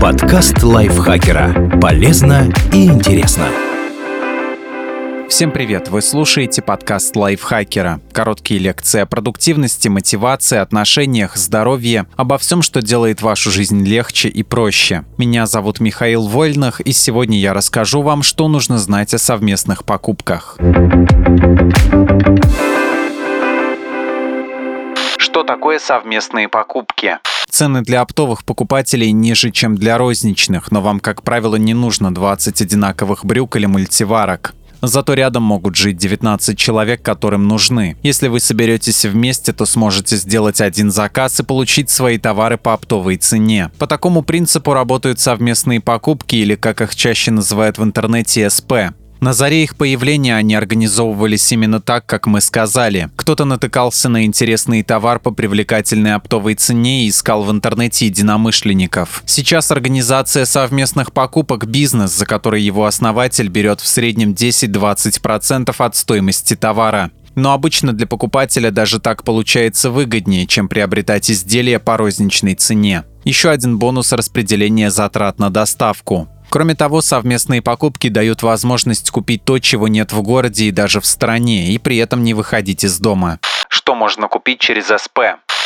Подкаст лайфхакера. Полезно и интересно. Всем привет! Вы слушаете подкаст лайфхакера. Короткие лекции о продуктивности, мотивации, отношениях, здоровье, обо всем, что делает вашу жизнь легче и проще. Меня зовут Михаил Вольнах, и сегодня я расскажу вам, что нужно знать о совместных покупках. Что такое совместные покупки? Цены для оптовых покупателей ниже, чем для розничных, но вам, как правило, не нужно 20 одинаковых брюк или мультиварок. Зато рядом могут жить 19 человек, которым нужны. Если вы соберетесь вместе, то сможете сделать один заказ и получить свои товары по оптовой цене. По такому принципу работают совместные покупки или, как их чаще называют в интернете, СП. На заре их появления они организовывались именно так, как мы сказали. Кто-то натыкался на интересный товар по привлекательной оптовой цене и искал в интернете единомышленников. Сейчас организация совместных покупок – бизнес, за который его основатель берет в среднем 10-20% от стоимости товара. Но обычно для покупателя даже так получается выгоднее, чем приобретать изделия по розничной цене. Еще один бонус – распределение затрат на доставку. Кроме того, совместные покупки дают возможность купить то, чего нет в городе и даже в стране, и при этом не выходить из дома. Что можно купить через СП?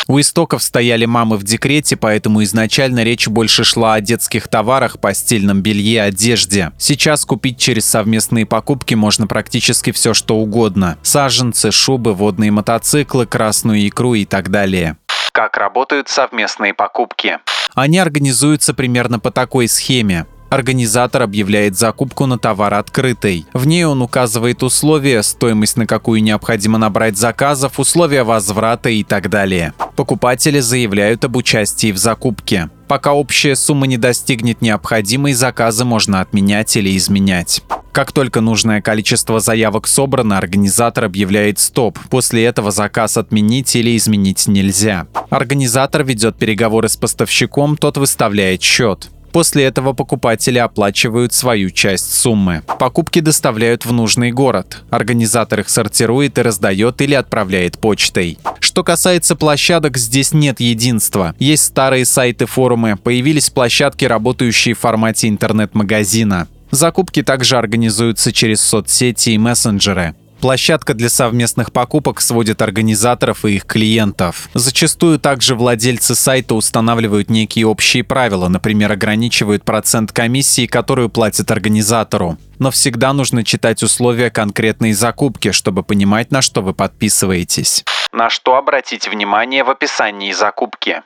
У истоков стояли мамы в декрете, поэтому изначально речь больше шла о детских товарах, постельном белье, одежде. Сейчас купить через совместные покупки можно практически все, что угодно. Саженцы, шубы, водные мотоциклы, красную икру и так далее. Как работают совместные покупки? Они организуются примерно по такой схеме. Организатор объявляет закупку на товар открытой. В ней он указывает условия, стоимость, на какую необходимо набрать заказов, условия возврата и так далее. Покупатели заявляют об участии в закупке. Пока общая сумма не достигнет необходимой, заказы можно отменять или изменять. Как только нужное количество заявок собрано, организатор объявляет стоп. После этого заказ отменить или изменить нельзя. Организатор ведет переговоры с поставщиком, тот выставляет счет. После этого покупатели оплачивают свою часть суммы. Покупки доставляют в нужный город. Организатор их сортирует и раздает или отправляет почтой. Что касается площадок, здесь нет единства. Есть старые сайты-форумы, появились площадки, работающие в формате интернет-магазина. Закупки также организуются через соцсети и мессенджеры. Площадка для совместных покупок сводит организаторов и их клиентов. Зачастую также владельцы сайта устанавливают некие общие правила, например, ограничивают процент комиссии, которую платят организатору. Но всегда нужно читать условия конкретной закупки, чтобы понимать, на что вы подписываетесь. На что обратить внимание в описании закупки?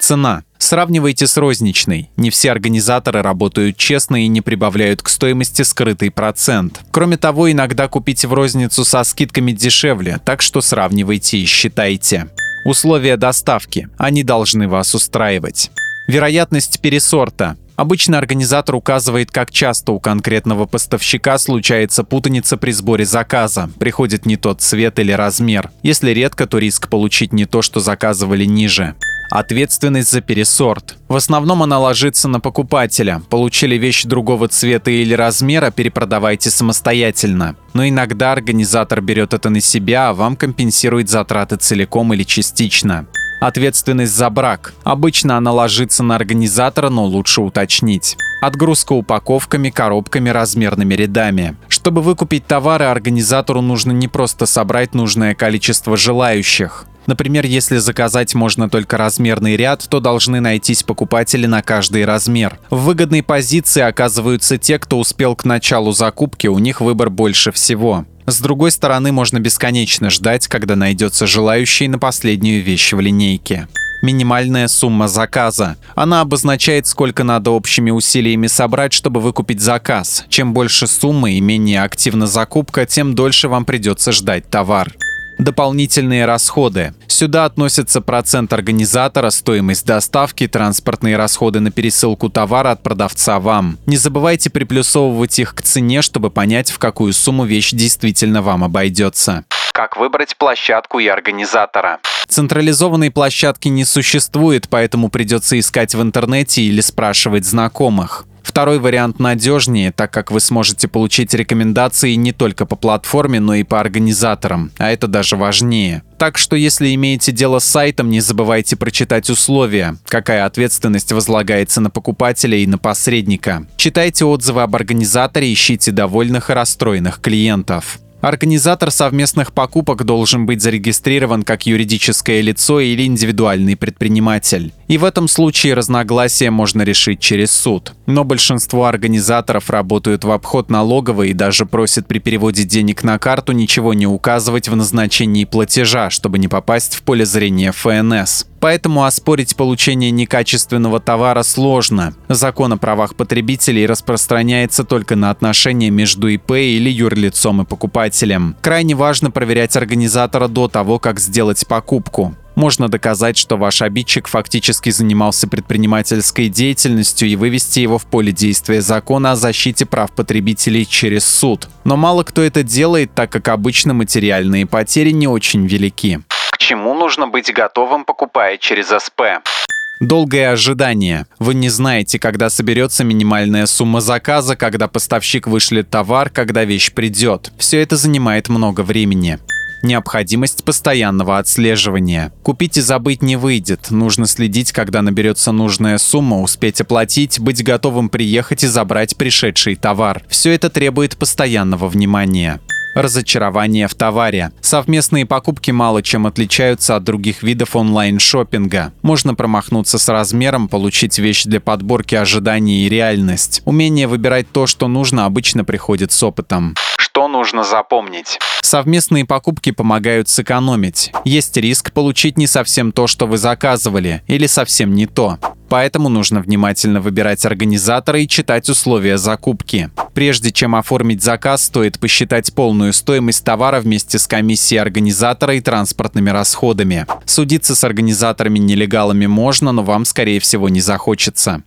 Цена. Сравнивайте с розничной. Не все организаторы работают честно и не прибавляют к стоимости скрытый процент. Кроме того, иногда купить в розницу со скидками дешевле, так что сравнивайте и считайте. Условия доставки. Они должны вас устраивать. Вероятность пересорта. Обычно организатор указывает, как часто у конкретного поставщика случается путаница при сборе заказа, приходит не тот цвет или размер. Если редко, то риск получить не то, что заказывали ниже. Ответственность за пересорт. В основном она ложится на покупателя. Получили вещь другого цвета или размера, перепродавайте самостоятельно. Но иногда организатор берет это на себя, а вам компенсирует затраты целиком или частично. Ответственность за брак. Обычно она ложится на организатора, но лучше уточнить. Отгрузка упаковками, коробками, размерными рядами. Чтобы выкупить товары, организатору нужно не просто собрать нужное количество желающих. Например, если заказать можно только размерный ряд, то должны найтись покупатели на каждый размер. В выгодной позиции оказываются те, кто успел к началу закупки, у них выбор больше всего. С другой стороны, можно бесконечно ждать, когда найдется желающий на последнюю вещь в линейке. Минимальная сумма заказа. Она обозначает, сколько надо общими усилиями собрать, чтобы выкупить заказ. Чем больше суммы и менее активна закупка, тем дольше вам придется ждать товар. Дополнительные расходы. Сюда относятся процент организатора, стоимость доставки, транспортные расходы на пересылку товара от продавца вам. Не забывайте приплюсовывать их к цене, чтобы понять, в какую сумму вещь действительно вам обойдется. Как выбрать площадку и организатора. Централизованной площадки не существует, поэтому придется искать в интернете или спрашивать знакомых. Второй вариант надежнее, так как вы сможете получить рекомендации не только по платформе, но и по организаторам, а это даже важнее. Так что если имеете дело с сайтом, не забывайте прочитать условия, какая ответственность возлагается на покупателя и на посредника. Читайте отзывы об организаторе, ищите довольных и расстроенных клиентов. Организатор совместных покупок должен быть зарегистрирован как юридическое лицо или индивидуальный предприниматель. И в этом случае разногласия можно решить через суд. Но большинство организаторов работают в обход налоговой и даже просят при переводе денег на карту ничего не указывать в назначении платежа, чтобы не попасть в поле зрения ФНС. Поэтому оспорить получение некачественного товара сложно. Закон о правах потребителей распространяется только на отношения между ИП или юрлицом и покупателем. Крайне важно проверять организатора до того, как сделать покупку. Можно доказать, что ваш обидчик фактически занимался предпринимательской деятельностью и вывести его в поле действия закона о защите прав потребителей через суд. Но мало кто это делает, так как обычно материальные потери не очень велики чему нужно быть готовым, покупая через СП. Долгое ожидание. Вы не знаете, когда соберется минимальная сумма заказа, когда поставщик вышлет товар, когда вещь придет. Все это занимает много времени. Необходимость постоянного отслеживания. Купить и забыть не выйдет. Нужно следить, когда наберется нужная сумма, успеть оплатить, быть готовым приехать и забрать пришедший товар. Все это требует постоянного внимания. Разочарование в товаре. Совместные покупки мало чем отличаются от других видов онлайн-шоппинга. Можно промахнуться с размером, получить вещь для подборки ожиданий и реальность. Умение выбирать то, что нужно, обычно приходит с опытом. Что нужно запомнить? Совместные покупки помогают сэкономить. Есть риск получить не совсем то, что вы заказывали, или совсем не то. Поэтому нужно внимательно выбирать организатора и читать условия закупки. Прежде чем оформить заказ, стоит посчитать полную стоимость товара вместе с комиссией организатора и транспортными расходами. Судиться с организаторами-нелегалами можно, но вам, скорее всего, не захочется.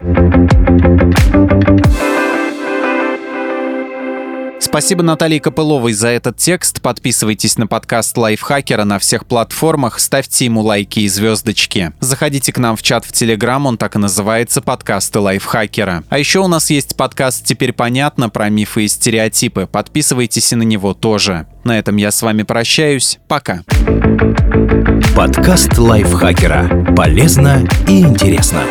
Спасибо Наталье Копыловой за этот текст. Подписывайтесь на подкаст Лайфхакера на всех платформах, ставьте ему лайки и звездочки. Заходите к нам в чат в Телеграм, он так и называется «Подкасты Лайфхакера». А еще у нас есть подкаст «Теперь понятно» про мифы и стереотипы. Подписывайтесь и на него тоже. На этом я с вами прощаюсь. Пока. Подкаст Лайфхакера. Полезно и интересно.